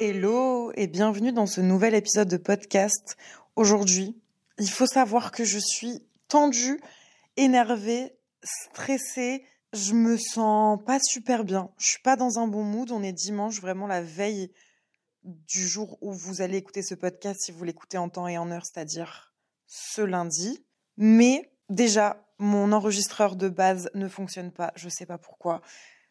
Hello et bienvenue dans ce nouvel épisode de podcast. Aujourd'hui, il faut savoir que je suis tendue, énervée, stressée je me sens pas super bien. Je suis pas dans un bon mood. On est dimanche, vraiment la veille du jour où vous allez écouter ce podcast si vous l'écoutez en temps et en heure, c'est-à-dire ce lundi. Mais déjà, mon enregistreur de base ne fonctionne pas. Je sais pas pourquoi.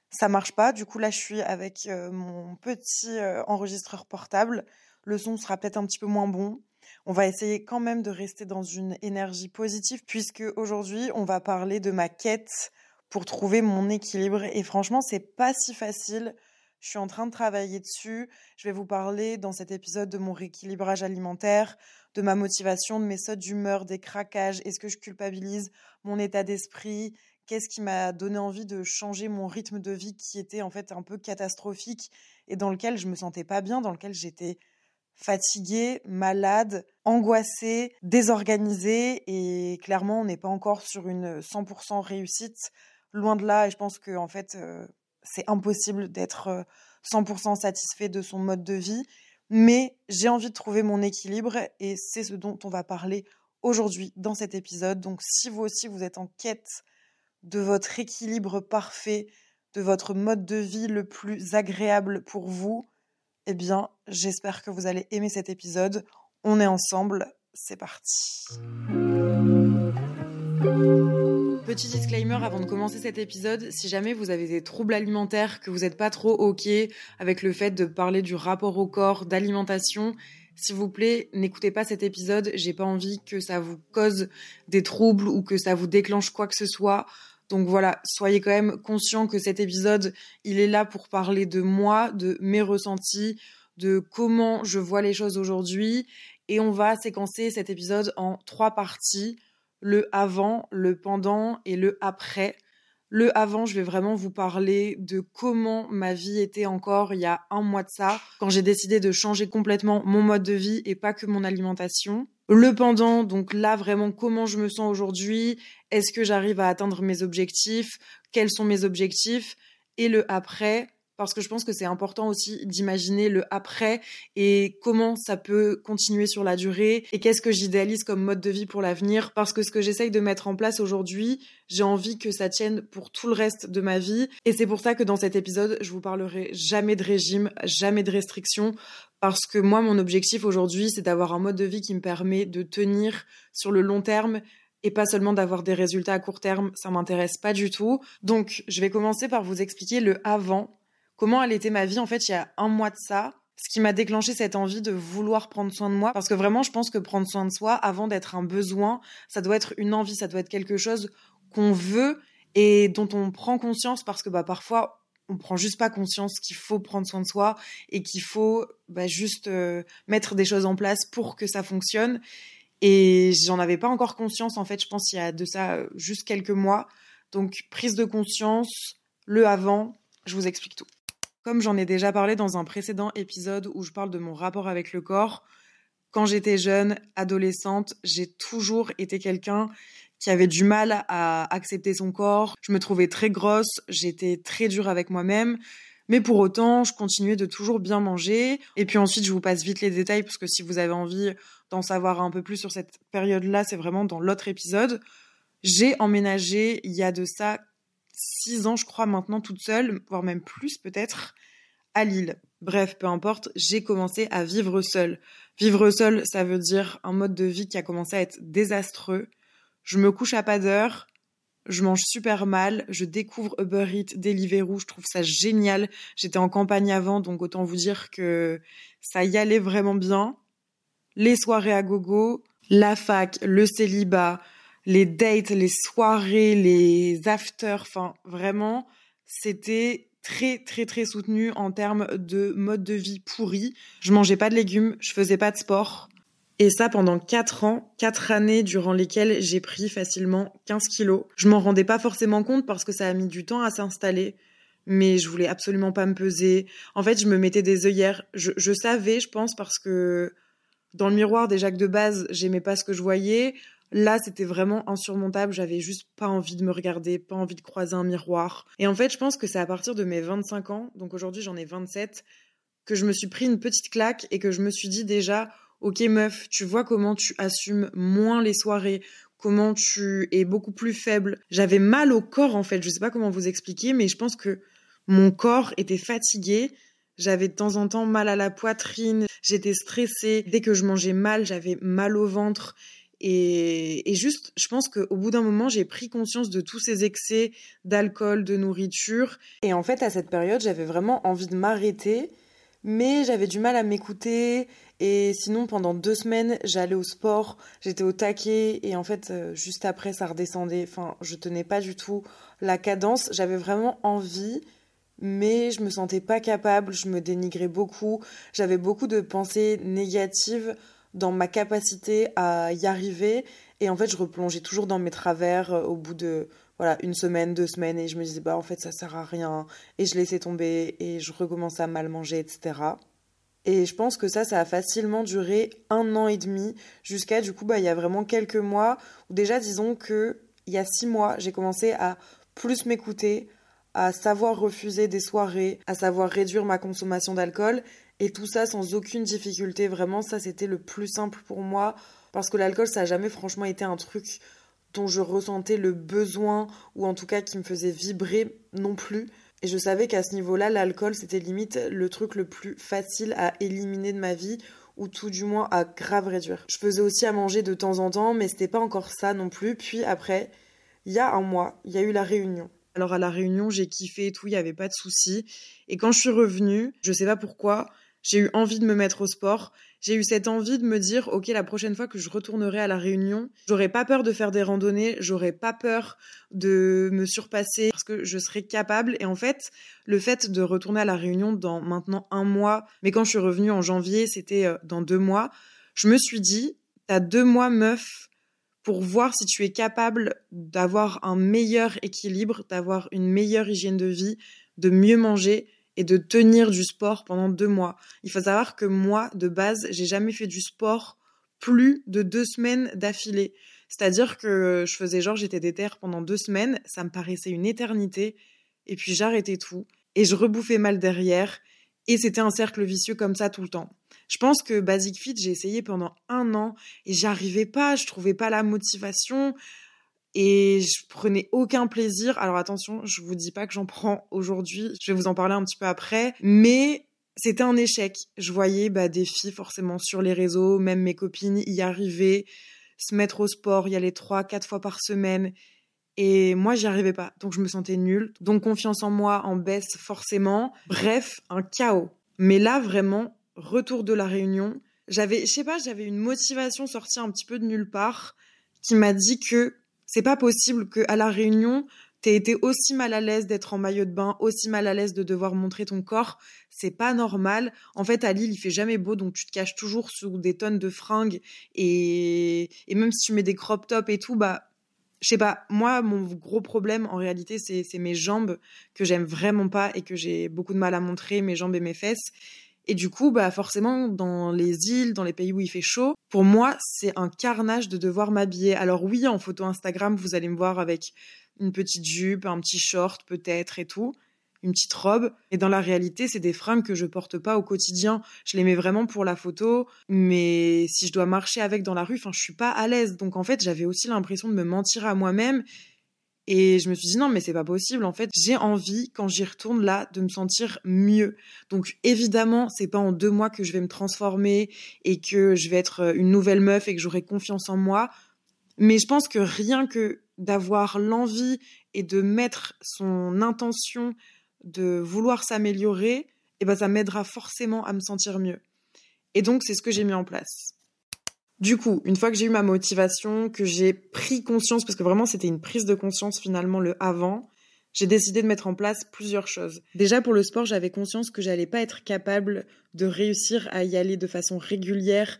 Ça marche pas. Du coup, là, je suis avec euh, mon petit euh, enregistreur portable. Le son sera peut-être un petit peu moins bon. On va essayer quand même de rester dans une énergie positive puisque aujourd'hui, on va parler de ma quête pour trouver mon équilibre. Et franchement, c'est pas si facile. Je suis en train de travailler dessus. Je vais vous parler dans cet épisode de mon rééquilibrage alimentaire, de ma motivation, de mes sautes d'humeur, des craquages, est-ce que je culpabilise, mon état d'esprit, qu'est-ce qui m'a donné envie de changer mon rythme de vie qui était en fait un peu catastrophique et dans lequel je me sentais pas bien, dans lequel j'étais fatiguée, malade, angoissée, désorganisée et clairement on n'est pas encore sur une 100% réussite loin de là. Et je pense que en fait, euh, c'est impossible d'être 100% euh, satisfait de son mode de vie. Mais j'ai envie de trouver mon équilibre et c'est ce dont on va parler aujourd'hui dans cet épisode. Donc si vous aussi vous êtes en quête de votre équilibre parfait, de votre mode de vie le plus agréable pour vous, eh bien j'espère que vous allez aimer cet épisode. On est ensemble, c'est parti. Petit disclaimer avant de commencer cet épisode, si jamais vous avez des troubles alimentaires, que vous n'êtes pas trop OK avec le fait de parler du rapport au corps, d'alimentation, s'il vous plaît, n'écoutez pas cet épisode, j'ai pas envie que ça vous cause des troubles ou que ça vous déclenche quoi que ce soit. Donc voilà, soyez quand même conscient que cet épisode, il est là pour parler de moi, de mes ressentis, de comment je vois les choses aujourd'hui. Et on va séquencer cet épisode en trois parties le avant, le pendant et le après. Le avant, je vais vraiment vous parler de comment ma vie était encore il y a un mois de ça, quand j'ai décidé de changer complètement mon mode de vie et pas que mon alimentation. Le pendant, donc là vraiment comment je me sens aujourd'hui, est-ce que j'arrive à atteindre mes objectifs, quels sont mes objectifs, et le après, parce que je pense que c'est important aussi d'imaginer le après et comment ça peut continuer sur la durée et qu'est-ce que j'idéalise comme mode de vie pour l'avenir. Parce que ce que j'essaye de mettre en place aujourd'hui, j'ai envie que ça tienne pour tout le reste de ma vie. Et c'est pour ça que dans cet épisode, je vous parlerai jamais de régime, jamais de restrictions. Parce que moi mon objectif aujourd'hui, c'est d'avoir un mode de vie qui me permet de tenir sur le long terme et pas seulement d'avoir des résultats à court terme, ça m'intéresse pas du tout. Donc, je vais commencer par vous expliquer le avant comment elle était ma vie en fait il y a un mois de ça. Ce qui m'a déclenché cette envie de vouloir prendre soin de moi, parce que vraiment, je pense que prendre soin de soi, avant d'être un besoin, ça doit être une envie, ça doit être quelque chose qu'on veut et dont on prend conscience, parce que bah, parfois, on prend juste pas conscience qu'il faut prendre soin de soi et qu'il faut bah, juste euh, mettre des choses en place pour que ça fonctionne. Et j'en avais pas encore conscience, en fait, je pense, il y a de ça euh, juste quelques mois. Donc, prise de conscience, le avant, je vous explique tout. Comme j'en ai déjà parlé dans un précédent épisode où je parle de mon rapport avec le corps, quand j'étais jeune, adolescente, j'ai toujours été quelqu'un qui avait du mal à accepter son corps. Je me trouvais très grosse, j'étais très dure avec moi-même. Mais pour autant, je continuais de toujours bien manger. Et puis ensuite, je vous passe vite les détails parce que si vous avez envie d'en savoir un peu plus sur cette période-là, c'est vraiment dans l'autre épisode. J'ai emménagé il y a de ça six ans, je crois, maintenant toute seule, voire même plus peut-être, à Lille. Bref, peu importe, j'ai commencé à vivre seule. Vivre seule, ça veut dire un mode de vie qui a commencé à être désastreux. Je me couche à pas d'heure, je mange super mal, je découvre Uber Eats, Deliveroo, je trouve ça génial. J'étais en campagne avant, donc autant vous dire que ça y allait vraiment bien. Les soirées à gogo, la fac, le célibat, les dates, les soirées, les afters, enfin vraiment, c'était très très très soutenu en termes de mode de vie pourri. Je mangeais pas de légumes, je faisais pas de sport. Et ça pendant 4 ans, 4 années durant lesquelles j'ai pris facilement 15 kilos. Je m'en rendais pas forcément compte parce que ça a mis du temps à s'installer. Mais je voulais absolument pas me peser. En fait, je me mettais des œillères. Je, je savais, je pense, parce que dans le miroir, déjà que de base, j'aimais pas ce que je voyais. Là, c'était vraiment insurmontable. J'avais juste pas envie de me regarder, pas envie de croiser un miroir. Et en fait, je pense que c'est à partir de mes 25 ans, donc aujourd'hui j'en ai 27, que je me suis pris une petite claque et que je me suis dit déjà, ok meuf, tu vois comment tu assumes moins les soirées, comment tu es beaucoup plus faible. J'avais mal au corps en fait, je sais pas comment vous expliquer, mais je pense que mon corps était fatigué. J'avais de temps en temps mal à la poitrine, j'étais stressée. Dès que je mangeais mal, j'avais mal au ventre. Et, juste, je pense qu'au bout d'un moment, j'ai pris conscience de tous ces excès d'alcool, de nourriture. Et en fait, à cette période, j'avais vraiment envie de m'arrêter, mais j'avais du mal à m'écouter. Et sinon, pendant deux semaines, j'allais au sport, j'étais au taquet, et en fait, euh, juste après, ça redescendait. Enfin, je tenais pas du tout la cadence. J'avais vraiment envie, mais je me sentais pas capable, je me dénigrais beaucoup. J'avais beaucoup de pensées négatives dans ma capacité à y arriver. Et en fait, je replongeais toujours dans mes travers euh, au bout de voilà une semaine, deux semaines, et je me disais bah en fait ça sert à rien. Et je laissais tomber et je recommençais à mal manger, etc. Et je pense que ça, ça a facilement duré un an et demi jusqu'à du coup bah il y a vraiment quelques mois où déjà disons que il y a six mois j'ai commencé à plus m'écouter, à savoir refuser des soirées, à savoir réduire ma consommation d'alcool et tout ça sans aucune difficulté. Vraiment, ça, c'était le plus simple pour moi. Parce que l'alcool, ça n'a jamais franchement été un truc dont je ressentais le besoin, ou en tout cas qui me faisait vibrer non plus. Et je savais qu'à ce niveau-là, l'alcool, c'était limite le truc le plus facile à éliminer de ma vie, ou tout du moins à grave réduire. Je faisais aussi à manger de temps en temps, mais c'était pas encore ça non plus. Puis après, il y a un mois, il y a eu la réunion. Alors à la réunion, j'ai kiffé et tout, il n'y avait pas de souci. Et quand je suis revenue, je sais pas pourquoi, j'ai eu envie de me mettre au sport. J'ai eu cette envie de me dire, ok, la prochaine fois que je retournerai à la Réunion, j'aurai pas peur de faire des randonnées, j'aurai pas peur de me surpasser parce que je serai capable. Et en fait, le fait de retourner à la Réunion dans maintenant un mois, mais quand je suis revenue en janvier, c'était euh, dans deux mois, je me suis dit, t'as deux mois meuf pour voir si tu es capable d'avoir un meilleur équilibre, d'avoir une meilleure hygiène de vie, de mieux manger, et de tenir du sport pendant deux mois. Il faut savoir que moi, de base, j'ai jamais fait du sport plus de deux semaines d'affilée. C'est-à-dire que je faisais genre j'étais déterre pendant deux semaines, ça me paraissait une éternité, et puis j'arrêtais tout, et je rebouffais mal derrière, et c'était un cercle vicieux comme ça tout le temps. Je pense que Basic Fit, j'ai essayé pendant un an, et j'arrivais pas, je trouvais pas la motivation, et je prenais aucun plaisir. Alors attention, je vous dis pas que j'en prends aujourd'hui, je vais vous en parler un petit peu après, mais c'était un échec. Je voyais bah, des filles forcément sur les réseaux, même mes copines y arriver, se mettre au sport, y aller trois, quatre fois par semaine. Et moi, j'y arrivais pas. Donc, je me sentais nulle. Donc, confiance en moi en baisse forcément. Bref, un chaos. Mais là, vraiment, retour de la réunion. J'avais, je sais pas, j'avais une motivation sortie un petit peu de nulle part qui m'a dit que c'est pas possible que à la réunion, t'aies été aussi mal à l'aise d'être en maillot de bain, aussi mal à l'aise de devoir montrer ton corps. C'est pas normal. En fait, à Lille, il fait jamais beau, donc tu te caches toujours sous des tonnes de fringues. Et, et même si tu mets des crop tops et tout, bah, je sais pas, moi, mon gros problème, en réalité, c'est mes jambes que j'aime vraiment pas et que j'ai beaucoup de mal à montrer, mes jambes et mes fesses. Et du coup, bah forcément, dans les îles, dans les pays où il fait chaud, pour moi, c'est un carnage de devoir m'habiller. Alors oui, en photo Instagram, vous allez me voir avec une petite jupe, un petit short peut-être et tout, une petite robe. Et dans la réalité, c'est des fringues que je porte pas au quotidien. Je les mets vraiment pour la photo, mais si je dois marcher avec dans la rue, enfin, je suis pas à l'aise. Donc en fait, j'avais aussi l'impression de me mentir à moi-même et je me suis dit non mais c'est pas possible en fait j'ai envie quand j'y retourne là de me sentir mieux. Donc évidemment c'est pas en deux mois que je vais me transformer et que je vais être euh, une nouvelle meuf et que j'aurai confiance en moi. Mais je pense que rien que d'avoir l'envie et de mettre son intention de vouloir s'améliorer, eh ben ça m'aidera forcément à me sentir mieux. Et donc c'est ce que j'ai mis en place. Du coup, une fois que j'ai eu ma motivation, que j'ai pris conscience, parce que vraiment c'était une prise de conscience finalement le avant, j'ai décidé de mettre en place plusieurs choses. Déjà pour le sport, j'avais conscience que j'allais pas être capable de réussir à y aller de façon régulière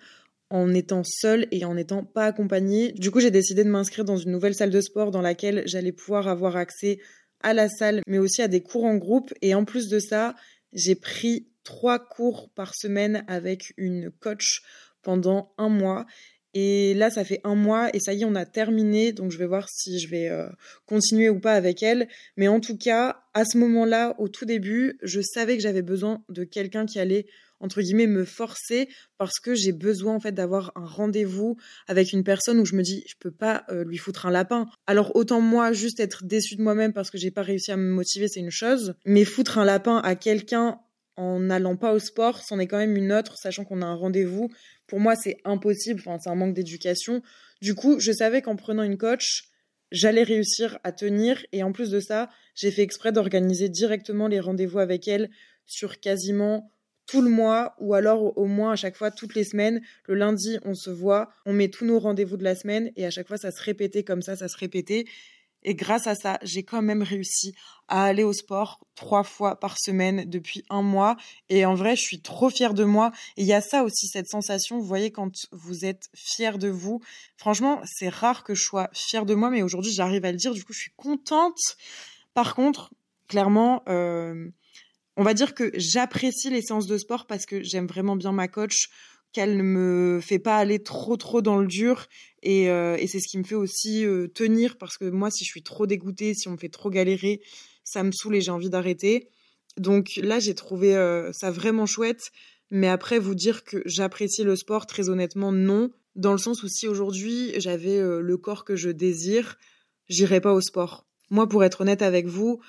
en étant seule et en n'étant pas accompagnée. Du coup, j'ai décidé de m'inscrire dans une nouvelle salle de sport dans laquelle j'allais pouvoir avoir accès à la salle, mais aussi à des cours en groupe. Et en plus de ça, j'ai pris trois cours par semaine avec une coach pendant un mois. Et là, ça fait un mois et ça y est, on a terminé. Donc, je vais voir si je vais euh, continuer ou pas avec elle. Mais en tout cas, à ce moment-là, au tout début, je savais que j'avais besoin de quelqu'un qui allait entre guillemets me forcer parce que j'ai besoin en fait d'avoir un rendez-vous avec une personne où je me dis je peux pas euh, lui foutre un lapin. Alors autant moi juste être déçue de moi-même parce que j'ai pas réussi à me motiver, c'est une chose, mais foutre un lapin à quelqu'un en n'allant pas au sport, c'en est quand même une autre, sachant qu'on a un rendez-vous. Pour moi, c'est impossible, enfin, c'est un manque d'éducation. Du coup, je savais qu'en prenant une coach, j'allais réussir à tenir. Et en plus de ça, j'ai fait exprès d'organiser directement les rendez-vous avec elle sur quasiment tout le mois ou alors au moins à chaque fois toutes les semaines. Le lundi, on se voit, on met tous nos rendez-vous de la semaine et à chaque fois, ça se répétait comme ça, ça se répétait. Et grâce à ça, j'ai quand même réussi à aller au sport trois fois par semaine depuis un mois. Et en vrai, je suis trop fière de moi. Et il y a ça aussi, cette sensation, vous voyez, quand vous êtes fière de vous. Franchement, c'est rare que je sois fière de moi, mais aujourd'hui, j'arrive à le dire. Du coup, je suis contente. Par contre, clairement, euh, on va dire que j'apprécie les séances de sport parce que j'aime vraiment bien ma coach qu'elle ne me fait pas aller trop trop dans le dur et, euh, c'est ce qui me fait aussi euh, tenir parce que moi si je suis trop dégoûtée, si on me fait trop galérer, ça me saoule et j'ai envie d'arrêter. Donc là j'ai trouvé euh, ça vraiment chouette, mais après vous dire que j'apprécie le sport très honnêtement non, dans le sens où si aujourd'hui j'avais le corps que je désire, j'irais pas au sport. Moi pour être honnête avec vous,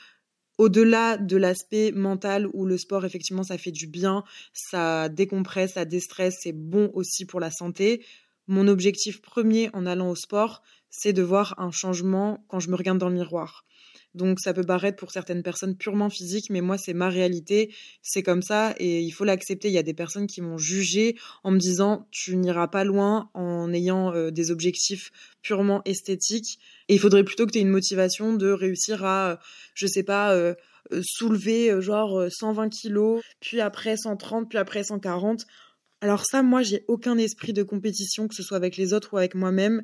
au-delà de l'aspect mental où le sport, effectivement, ça fait du bien, ça décompresse, ça déstresse, c'est bon aussi pour la santé. Mon objectif premier en allant au sport, c'est de voir un changement quand je me regarde dans le miroir. Donc ça peut paraître pour certaines personnes purement physique, mais moi c'est ma réalité, c'est comme ça et il faut l'accepter. Il y a des personnes qui m'ont jugé en me disant tu n'iras pas loin en ayant euh, des objectifs purement esthétiques et il faudrait plutôt que tu aies une motivation de réussir à, je sais pas, euh, euh, soulever genre 120 kilos, puis après 130, puis après 140. Alors ça, moi, j'ai aucun esprit de compétition, que ce soit avec les autres ou avec moi-même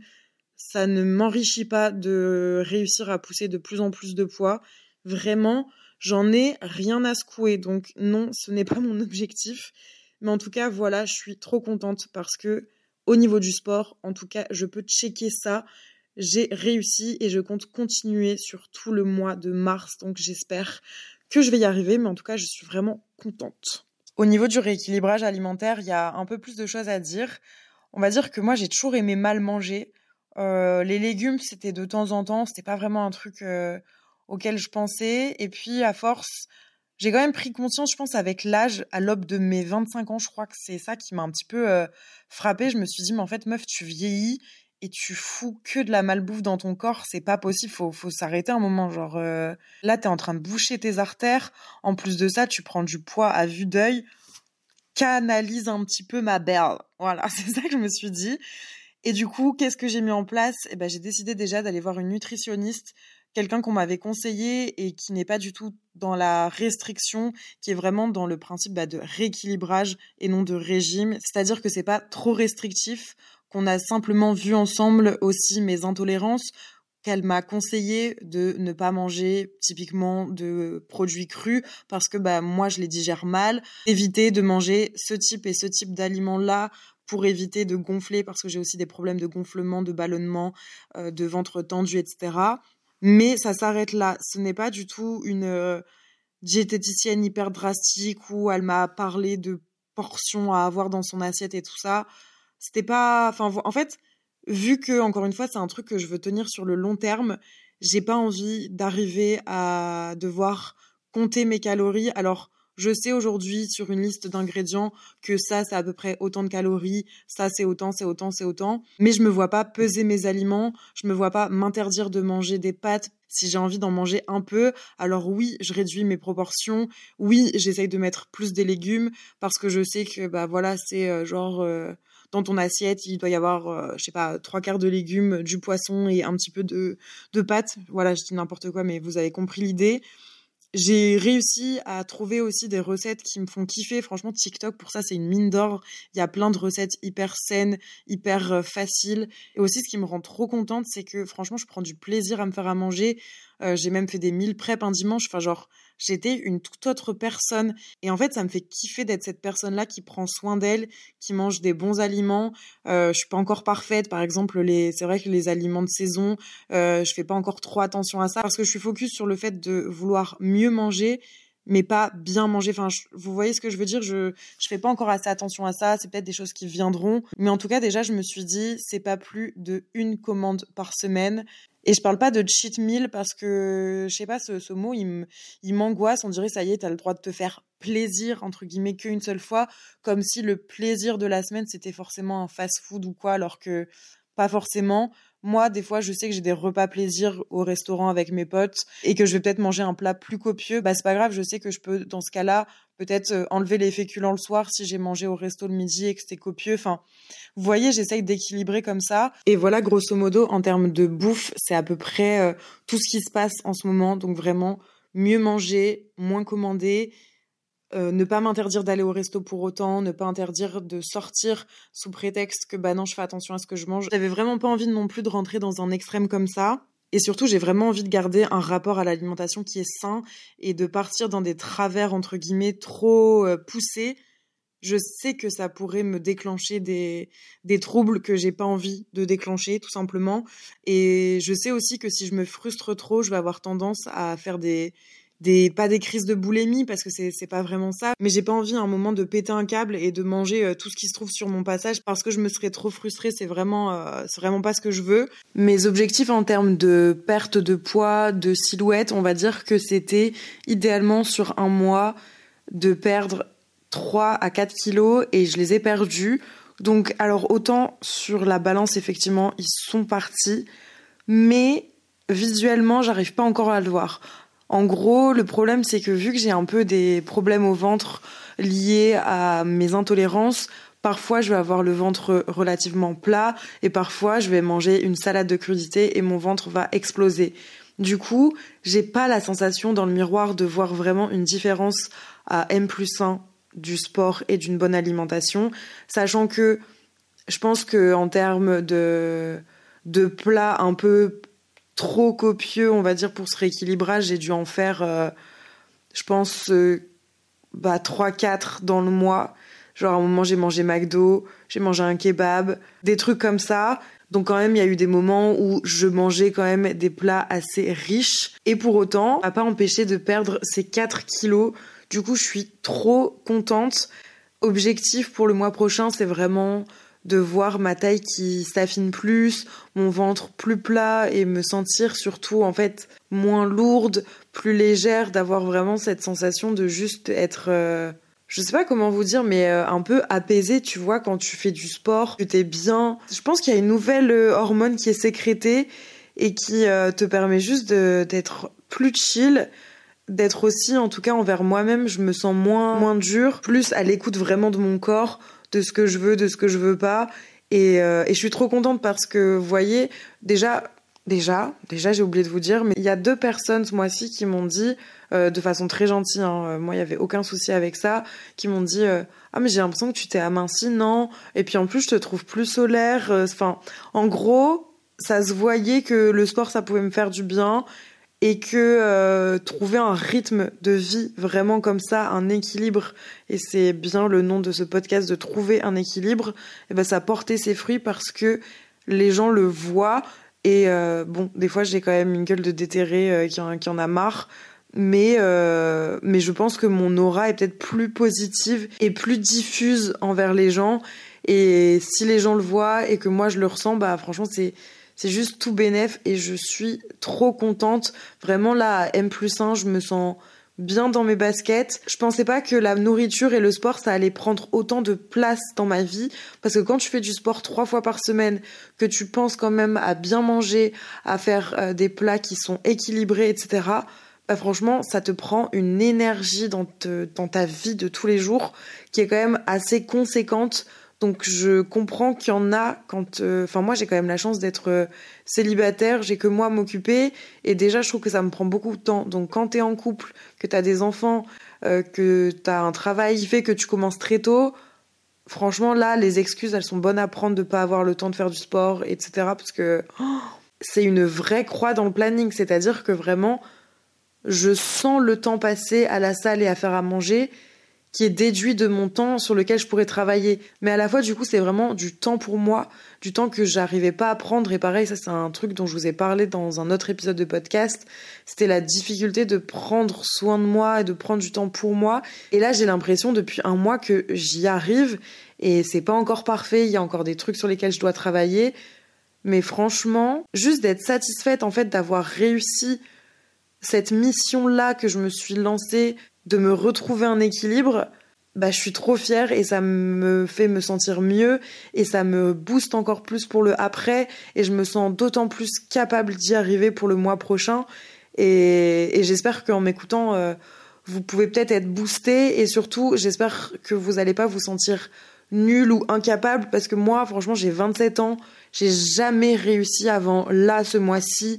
ça ne m'enrichit pas de réussir à pousser de plus en plus de poids. Vraiment, j'en ai rien à secouer. Donc non, ce n'est pas mon objectif. Mais en tout cas, voilà, je suis trop contente parce que au niveau du sport, en tout cas, je peux checker ça. J'ai réussi et je compte continuer sur tout le mois de mars. Donc j'espère que je vais y arriver. Mais en tout cas, je suis vraiment contente. Au niveau du rééquilibrage alimentaire, il y a un peu plus de choses à dire. On va dire que moi, j'ai toujours aimé mal manger. Euh, les légumes, c'était de temps en temps, c'était pas vraiment un truc euh, auquel je pensais. Et puis, à force, j'ai quand même pris conscience, je pense, avec l'âge, à l'aube de mes 25 ans, je crois que c'est ça qui m'a un petit peu euh, frappée. Je me suis dit, mais en fait, meuf, tu vieillis et tu fous que de la malbouffe dans ton corps, c'est pas possible, faut, faut s'arrêter un moment. Genre, là, t'es en train de boucher tes artères. En plus de ça, tu prends du poids à vue d'œil. Canalise un petit peu ma belle. Voilà, c'est ça que je me suis dit. Et du coup, qu'est-ce que j'ai mis en place? Eh ben, j'ai décidé déjà d'aller voir une nutritionniste, quelqu'un qu'on m'avait conseillé et qui n'est pas du tout dans la restriction, qui est vraiment dans le principe bah, de rééquilibrage et non de régime. C'est-à-dire que c'est pas trop restrictif, qu'on a simplement vu ensemble aussi mes intolérances, qu'elle m'a conseillé de ne pas manger typiquement de produits crus parce que bah moi je les digère mal, éviter de manger ce type et ce type d'aliments là pour éviter de gonfler parce que j'ai aussi des problèmes de gonflement, de ballonnement, euh, de ventre tendu, etc. Mais ça s'arrête là. Ce n'est pas du tout une euh, diététicienne hyper drastique où elle m'a parlé de portions à avoir dans son assiette et tout ça. C'était pas, enfin, en fait, vu que encore une fois c'est un truc que je veux tenir sur le long terme, j'ai pas envie d'arriver à devoir compter mes calories. Alors je sais aujourd'hui sur une liste d'ingrédients que ça, c'est à peu près autant de calories, ça, c'est autant, c'est autant, c'est autant. Mais je me vois pas peser mes aliments, je me vois pas m'interdire de manger des pâtes si j'ai envie d'en manger un peu. Alors oui, je réduis mes proportions. Oui, j'essaye de mettre plus des légumes parce que je sais que, bah voilà, c'est euh, genre, euh, dans ton assiette, il doit y avoir, euh, je sais pas, trois quarts de légumes, du poisson et un petit peu de, de pâtes. Voilà, je dis n'importe quoi, mais vous avez compris l'idée. J'ai réussi à trouver aussi des recettes qui me font kiffer. Franchement, TikTok, pour ça, c'est une mine d'or. Il y a plein de recettes hyper saines, hyper euh, faciles. Et aussi, ce qui me rend trop contente, c'est que franchement, je prends du plaisir à me faire à manger. Euh, j'ai même fait des mille prep un dimanche. Enfin, genre, j'étais une toute autre personne. Et en fait, ça me fait kiffer d'être cette personne-là qui prend soin d'elle, qui mange des bons aliments. Euh, je suis pas encore parfaite. Par exemple, les, c'est vrai que les aliments de saison, euh, je fais pas encore trop attention à ça parce que je suis focus sur le fait de vouloir mieux manger mais pas bien manger. Enfin, vous voyez ce que je veux dire? Je je fais pas encore assez attention à ça. C'est peut-être des choses qui viendront, mais en tout cas déjà je me suis dit c'est pas plus de une commande par semaine. Et je parle pas de cheat meal parce que, je sais pas, ce, mot, il m'angoisse. On dirait, ça y est, tu as le droit de te faire plaisir, entre guillemets, qu'une seule fois, comme si le plaisir de la semaine, c'était forcément un fast-food ou quoi, alors que pas forcément. Moi, des fois, je sais que j'ai des repas plaisir au restaurant avec mes potes et que je vais peut-être manger un plat plus copieux. Bah, c'est pas grave, je sais que je peux, dans ce cas-là, peut-être euh, enlever les féculents le soir si j'ai mangé au resto le midi et que c'était copieux. Enfin, vous voyez, j'essaye d'équilibrer comme ça. Et voilà, grosso modo, en termes de bouffe, c'est à peu près euh, tout ce qui se passe en ce moment. Donc vraiment, mieux manger, moins commander, euh, ne pas m'interdire d'aller au resto pour autant, ne pas interdire de sortir sous prétexte que bah non, je fais attention à ce que je mange. J'avais vraiment pas envie non plus de rentrer dans un extrême comme ça. Et surtout, j'ai vraiment envie de garder un rapport à l'alimentation qui est sain et de partir dans des travers, entre guillemets, trop euh, poussés. Je sais que ça pourrait me déclencher des, des troubles que j'ai pas envie de déclencher, tout simplement. Et je sais aussi que si je me frustre trop, je vais avoir tendance à faire des, pas des crises de boulimie parce que c'est c'est pas vraiment ça mais j'ai pas envie à un moment de péter un câble et de manger euh, tout ce qui se trouve sur mon passage parce que je me serais trop frustrée c'est vraiment euh, c'est vraiment pas ce que je veux. Mes objectifs en termes de perte de poids de silhouette on va dire que c'était idéalement sur un mois de perdre 3 à 4 kilos et je les ai perdus. Donc alors autant sur la balance effectivement ils sont partis mais visuellement j'arrive pas encore à le voir en gros, le problème, c'est que vu que j'ai un peu des problèmes au ventre liés à mes intolérances, parfois je vais avoir le ventre relativement plat et parfois je vais manger une salade de crudité et mon ventre va exploser. Du coup, j'ai pas la sensation dans le miroir de voir vraiment une différence à M plus 1 du sport et d'une bonne alimentation, sachant que je pense que en termes de de plats un peu trop copieux, on va dire, pour ce rééquilibrage. J'ai dû en faire, euh, je pense, euh, bah, 3-4 dans le mois. Genre, à un moment, j'ai mangé McDo, j'ai mangé un kebab, des trucs comme ça. Donc, quand même, il y a eu des moments où je mangeais quand même des plats assez riches. Et pour autant, m'a pas empêché de perdre ces 4 kilos. Du coup, je suis trop contente. Objectif pour le mois prochain, c'est vraiment de voir ma taille qui s'affine plus, mon ventre plus plat et me sentir surtout en fait moins lourde, plus légère, d'avoir vraiment cette sensation de juste être euh, je sais pas comment vous dire, mais euh, un peu apaisée, tu vois, quand tu fais du sport, que t'es bien. Je pense qu'il y a une nouvelle euh, hormone qui est sécrétée et qui te permet juste d'être plus chill, d'être aussi, en tout cas envers moi-même, je me sens moins, moins dure, plus à l'écoute vraiment de mon corps, de ce que je veux, de ce que je veux pas. Et, euh, et je suis trop contente parce que, vous voyez, déjà, déjà, déjà, j'ai oublié de vous dire, mais il y a deux personnes ce mois-ci qui m'ont dit, euh, de façon très gentille, hein, euh, moi, il y avait aucun souci avec ça, qui m'ont dit, ah mais j'ai l'impression que tu t'es aminci, non? Et puis en plus, je te trouve plus solaire. Enfin, en gros, ça se voyait que le sport, ça pouvait me faire du bien et que euh, trouver un rythme de vie vraiment comme ça, un équilibre, et c'est bien le nom de ce podcast, de trouver un équilibre, et eh ben ça portait ses fruits parce que les gens le voient, et euh, bon, des fois j'ai quand même une gueule de déterré euh, qui, en, qui, en, a marre, mais, mais je pense que mon aura est peut-être plus positive et plus diffuse envers les gens, et si les gens le voient et que moi je le ressens, bah franchement c'est c'est juste tout bénef et je suis trop contente. Vraiment là, à M plus 1, je me sens bien dans mes baskets. Je pensais pas que la nourriture et le sport, ça allait prendre autant de place dans ma vie. Parce que quand tu fais du sport trois fois par semaine, que tu penses quand même à bien manger, à faire euh, des plats qui sont équilibrés, etc., bah franchement, ça te prend une énergie dans, dans ta vie de tous les jours qui est quand même assez conséquente Donc je comprends qu'il y en a quand... euh, Enfin moi j'ai quand même la chance d'être euh, célibataire, j'ai que moi à m'occuper et déjà je trouve que ça me prend beaucoup de temps. Donc quand t'es en couple, que t'as des enfants, euh, que t'as un travail fait que tu commences très tôt, franchement là les excuses elles sont bonnes à prendre de pas avoir le temps de faire du sport, etc. Parce que oh, c'est une vraie croix dans le planning, c'est-à-dire que vraiment je sens le temps passer à la salle et à faire à manger qui est déduit de mon temps sur lequel je pourrais travailler. Mais à la fois, du coup, c'est vraiment du temps pour moi, du temps que j'arrivais pas à prendre. Et pareil, ça, c'est un truc dont je vous ai parlé dans un autre épisode de podcast. C'était la difficulté de prendre soin de moi et de prendre du temps pour moi. Et là, j'ai l'impression depuis un mois que j'y arrive et c'est pas encore parfait. Il y a encore des trucs sur lesquels je dois travailler. Mais franchement, juste d'être satisfaite, en fait, d'avoir réussi cette mission-là que je me suis lancée de me retrouver un équilibre, bah, je suis trop fière et ça me fait me sentir mieux et ça me booste encore plus pour le après et je me sens d'autant plus capable d'y arriver pour le mois prochain. Et, et j'espère qu'en m'écoutant, euh, vous pouvez peut-être être boosté et surtout j'espère que vous n'allez pas vous sentir nul ou incapable parce que moi franchement j'ai 27 ans, j'ai jamais réussi avant là ce mois-ci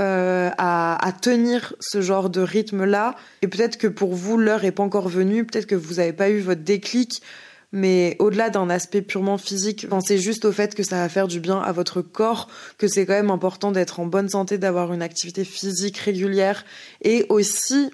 euh, à, tenir ce genre de rythme-là. Et peut-être que pour vous, l'heure est pas encore venue, peut-être que vous n'avez pas eu votre déclic, mais au-delà d'un aspect purement physique, pensez juste au fait que ça va faire du bien à votre corps, que c'est quand même important d'être en bonne santé, d'avoir une activité physique régulière, et aussi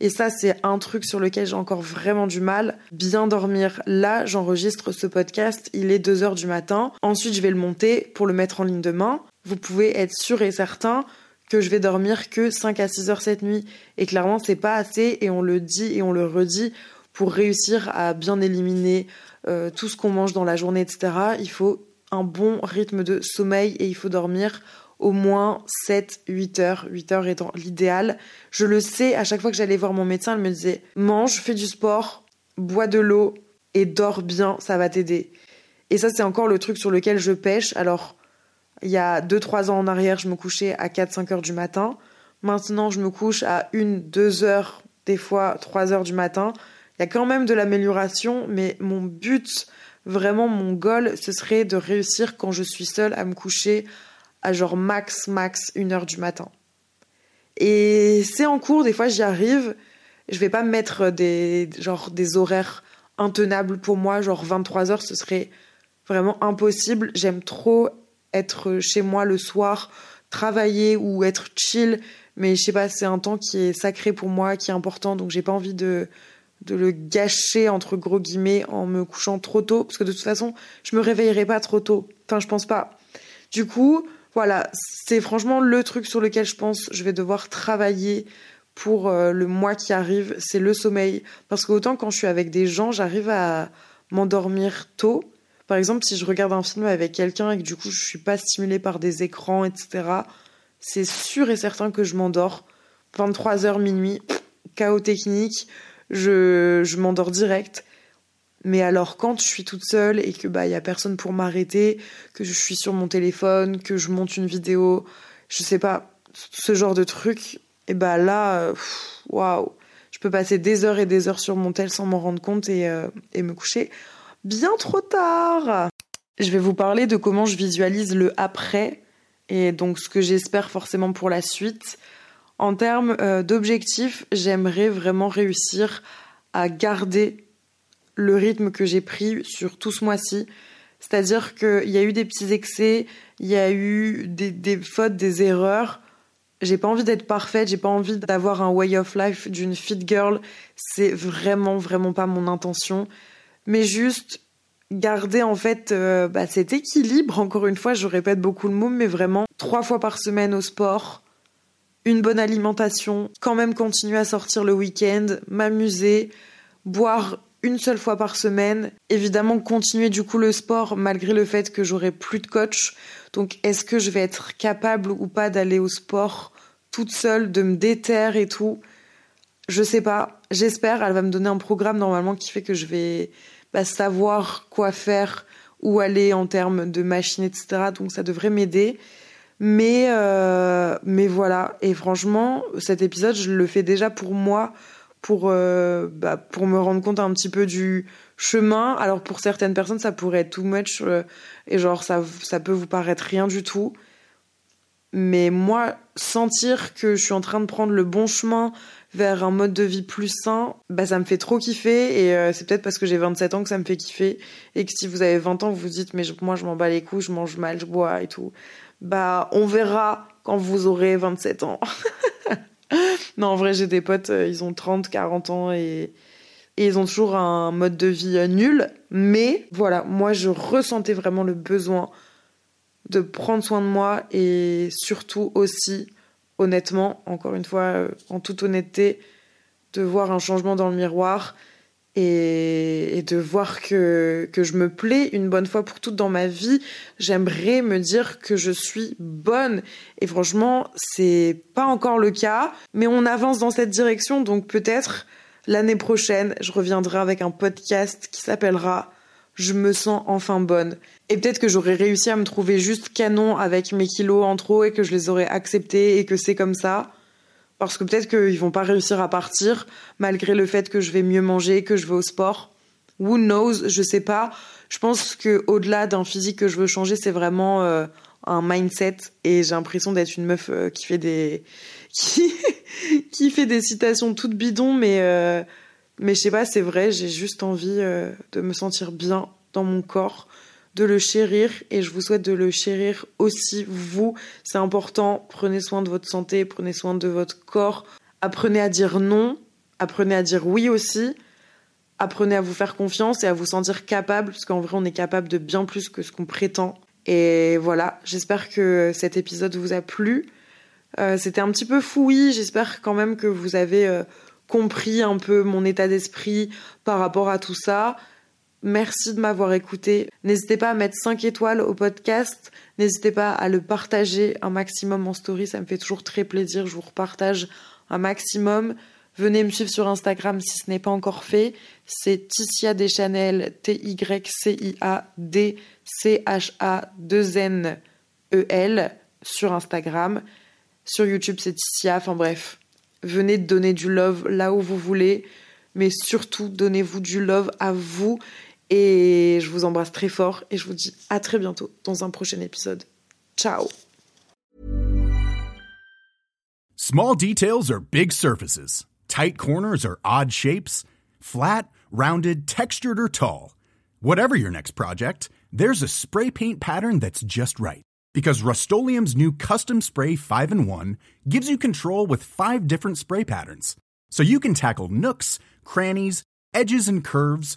et ça, c'est un truc sur lequel j'ai encore vraiment du mal. Bien dormir. Là, j'enregistre ce podcast, il est 2 heures du matin. Ensuite, je vais le monter pour le mettre en ligne demain. Vous pouvez être sûr et certain que je vais dormir que 5 à 6 heures cette nuit. Et clairement, c'est pas assez et on le dit et on le redit pour réussir à bien éliminer euh, tout ce qu'on mange dans la journée, etc. Il faut un bon rythme de sommeil et il faut dormir au moins 7, 8 heures, 8 heures étant l'idéal. Je le sais, à chaque fois que j'allais voir mon médecin, elle me disait mange, fais du sport, bois de l'eau et dors bien, ça va t'aider. Et ça, c'est encore le truc sur lequel je pêche. Alors, il y a 2-3 ans en arrière, je me couchais à 4-5 heures du matin. Maintenant, je me couche à 1-2 heures, des fois 3 heures du matin. Il y a quand même de l'amélioration, mais mon but, vraiment mon goal, ce serait de réussir quand je suis seule à me coucher à genre max, max 1 heure du matin. Et c'est en cours, des fois j'y arrive. Je vais pas me mettre des, genre, des horaires intenables pour moi, genre 23 heures, ce serait vraiment impossible. J'aime trop être chez moi le soir, travailler ou être chill. Mais je sais pas, c'est un temps qui est sacré pour moi, qui est important, donc j'ai pas envie de, de le gâcher entre gros guillemets en me couchant trop tôt, parce que de toute façon, je me réveillerai pas trop tôt. Enfin, je pense pas. Du coup, voilà, c'est franchement le truc sur lequel je pense je vais devoir travailler pour euh, le mois qui arrive, c'est le sommeil. Parce qu'autant quand je suis avec des gens, j'arrive à m'endormir tôt, par exemple, si je regarde un film avec quelqu'un et que du coup je suis pas stimulée par des écrans, etc., c'est sûr et certain que je m'endors. 23h minuit, chaos technique, je, je m'endors direct. Mais alors quand je suis toute seule et que bah y a personne pour m'arrêter, que je suis sur mon téléphone, que je monte une vidéo, je sais pas, ce genre de truc, et bah là, waouh, je peux passer des heures et des heures sur mon tel sans m'en rendre compte et, euh, et me coucher bien trop tard. Je vais vous parler de comment je visualise le après et donc ce que j'espère forcément pour la suite. En termes euh, d'objectifs, j'aimerais vraiment réussir à garder le rythme que j'ai pris sur tout ce mois-ci. C'est-à-dire qu'il y a eu des petits excès, il y a eu des, des fautes, des erreurs. J'ai pas envie d'être parfaite, j'ai pas envie d'avoir un way of life d'une fit girl. C'est vraiment, vraiment pas mon intention mais juste garder en fait euh, bah, cet équilibre. Encore une fois, je répète beaucoup le mot, mais vraiment trois fois par semaine au sport, une bonne alimentation, quand même continuer à sortir le week-end, m'amuser, boire une seule fois par semaine. Évidemment, continuer du coup le sport malgré le fait que j'aurai plus de coach. Donc, est-ce que je vais être capable ou pas d'aller au sport toute seule, de me déterre et tout? Je sais pas. J'espère. Elle va me donner un programme normalement qui fait que je vais bah, savoir quoi faire, où aller en termes de machines, etc. Donc ça devrait m'aider. Mais, euh, mais voilà. Et franchement, cet épisode, je le fais déjà pour moi, pour, euh, bah, pour me rendre compte un petit peu du, chemin. Alors pour certaines personnes, ça pourrait être too much euh, et genre ça, ça peut vous paraître rien du tout. Mais moi, sentir que je suis en train de prendre le bon chemin vers un mode de vie plus sain, bah ça me fait trop kiffer et euh, c'est peut-être parce que j'ai 27 ans que ça me fait kiffer et que si vous avez 20 ans, vous vous dites mais moi je m'en bats les couilles, je mange mal, je bois et tout. Bah on verra quand vous aurez 27 ans. non, en vrai, j'ai des potes, euh, ils ont 30, 40 ans et et ils ont toujours un mode de vie euh, nul. Mais voilà, moi je ressentais vraiment le besoin de prendre soin de moi et surtout aussi, honnêtement, encore une fois, euh, en toute honnêteté, de voir un changement dans le miroir et, de voir que, que je me plais une bonne fois pour toutes dans ma vie. J'aimerais me dire que je suis bonne. Et franchement, c'est pas encore le cas, mais on avance dans cette direction, donc peut-être L'année prochaine, je reviendrai avec un podcast qui s'appellera Je me sens enfin bonne. Et peut-être que j'aurais réussi à me trouver juste canon avec mes kilos en trop et que je les aurais acceptés et que c'est comme ça. Parce que peut-être qu'ils vont pas réussir à partir malgré le fait que je vais mieux manger, que je vais au sport. Who knows, je sais pas. Je pense que au-delà d'un physique que je veux changer, c'est vraiment euh, un mindset et j'ai l'impression d'être une meuf euh, qui fait des qui qui fait des citations toutes bidons, mais, euh, mais je sais pas, c'est vrai, j'ai juste envie euh, de me sentir bien dans mon corps, de le chérir, et je vous souhaite de le chérir aussi, vous. C'est important, prenez soin de votre santé, prenez soin de votre corps, apprenez à dire non, apprenez à dire oui aussi, apprenez à vous faire confiance et à vous sentir capable, parce qu'en vrai, on est capable de bien plus que ce qu'on prétend. Et voilà, j'espère que cet épisode vous a plu. Euh, c'était un petit peu fouillis. J'espère quand même que vous avez euh, compris un peu mon état d'esprit par rapport à tout ça. Merci de m'avoir écouté. N'hésitez pas à mettre 5 étoiles au podcast. N'hésitez pas à le partager un maximum en story. Ça me fait toujours très plaisir. Je vous repartage un maximum. Venez me suivre sur Instagram si ce n'est pas encore fait. C'est Ticia Deschanel, T-Y-C-I-A-D-C-H-A-2-N-E-L sur Instagram. Sur YouTube, c'est Ticia. Enfin bref, venez donner du love là où vous voulez, mais surtout donnez-vous du love à vous. Et je vous embrasse très fort et je vous dis à très bientôt dans un prochain épisode. Ciao. Small details are big surfaces. Tight corners are odd shapes. Flat, rounded, textured or tall. Whatever your next project, there's a spray paint pattern that's just right. Because Rust new Custom Spray 5 and 1 gives you control with five different spray patterns. So you can tackle nooks, crannies, edges, and curves